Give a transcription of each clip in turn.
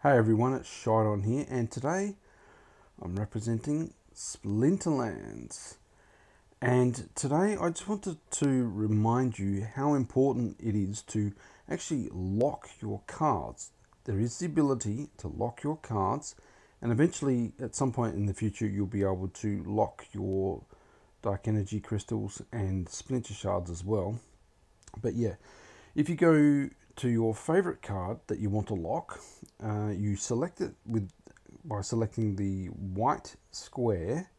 Hey everyone, it's Shaidon here, and today I'm representing Splinterlands. And today I just wanted to remind you how important it is to actually lock your cards. There is the ability to lock your cards, and eventually, at some point in the future, you'll be able to lock your Dark Energy crystals and Splinter Shards as well. But yeah, if you go to your favorite card that you want to lock. Uh, you select it with by selecting the white square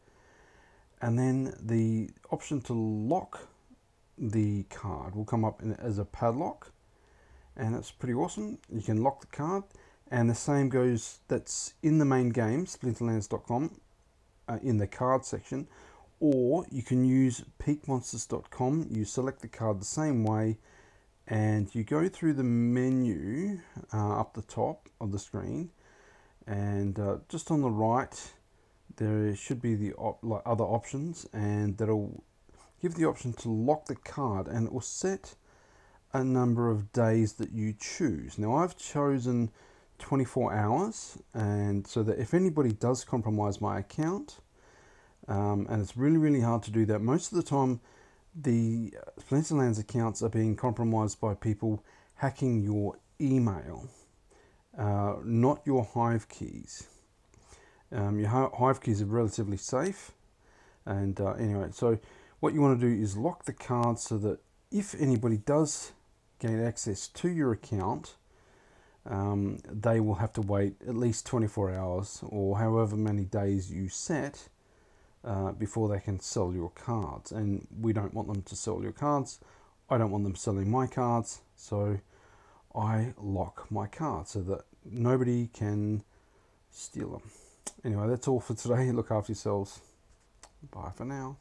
and then the option to lock the card will come up in, as a padlock and it's pretty awesome. You can lock the card and the same goes that's in the main game splinterlands.com uh, in the card section or you can use peakmonsters.com you select the card the same way and you go through the menu uh, up the top of the screen. And uh, just on the right there should be the op- like other options. And that'll give the option to lock the card and it will set a number of days that you choose. Now i've chosen 24 hours. And so that if anybody does compromise my account um, and it's really really hard to do that most of the time the Splinterlands accounts are being compromised by people hacking your email, uh, not your Hive keys. Um, your Hive keys are relatively safe. And uh, anyway, so what you want to do is lock the cards so that if anybody does gain access to your account, um, they will have to wait at least 24 hours or however many days you set uh, before they can sell your cards. And we don't want them to sell your cards. I don't want them selling my cards. So I lock my cards so that nobody can steal them. Anyway, that's all for today. Look after yourselves. Bye for now.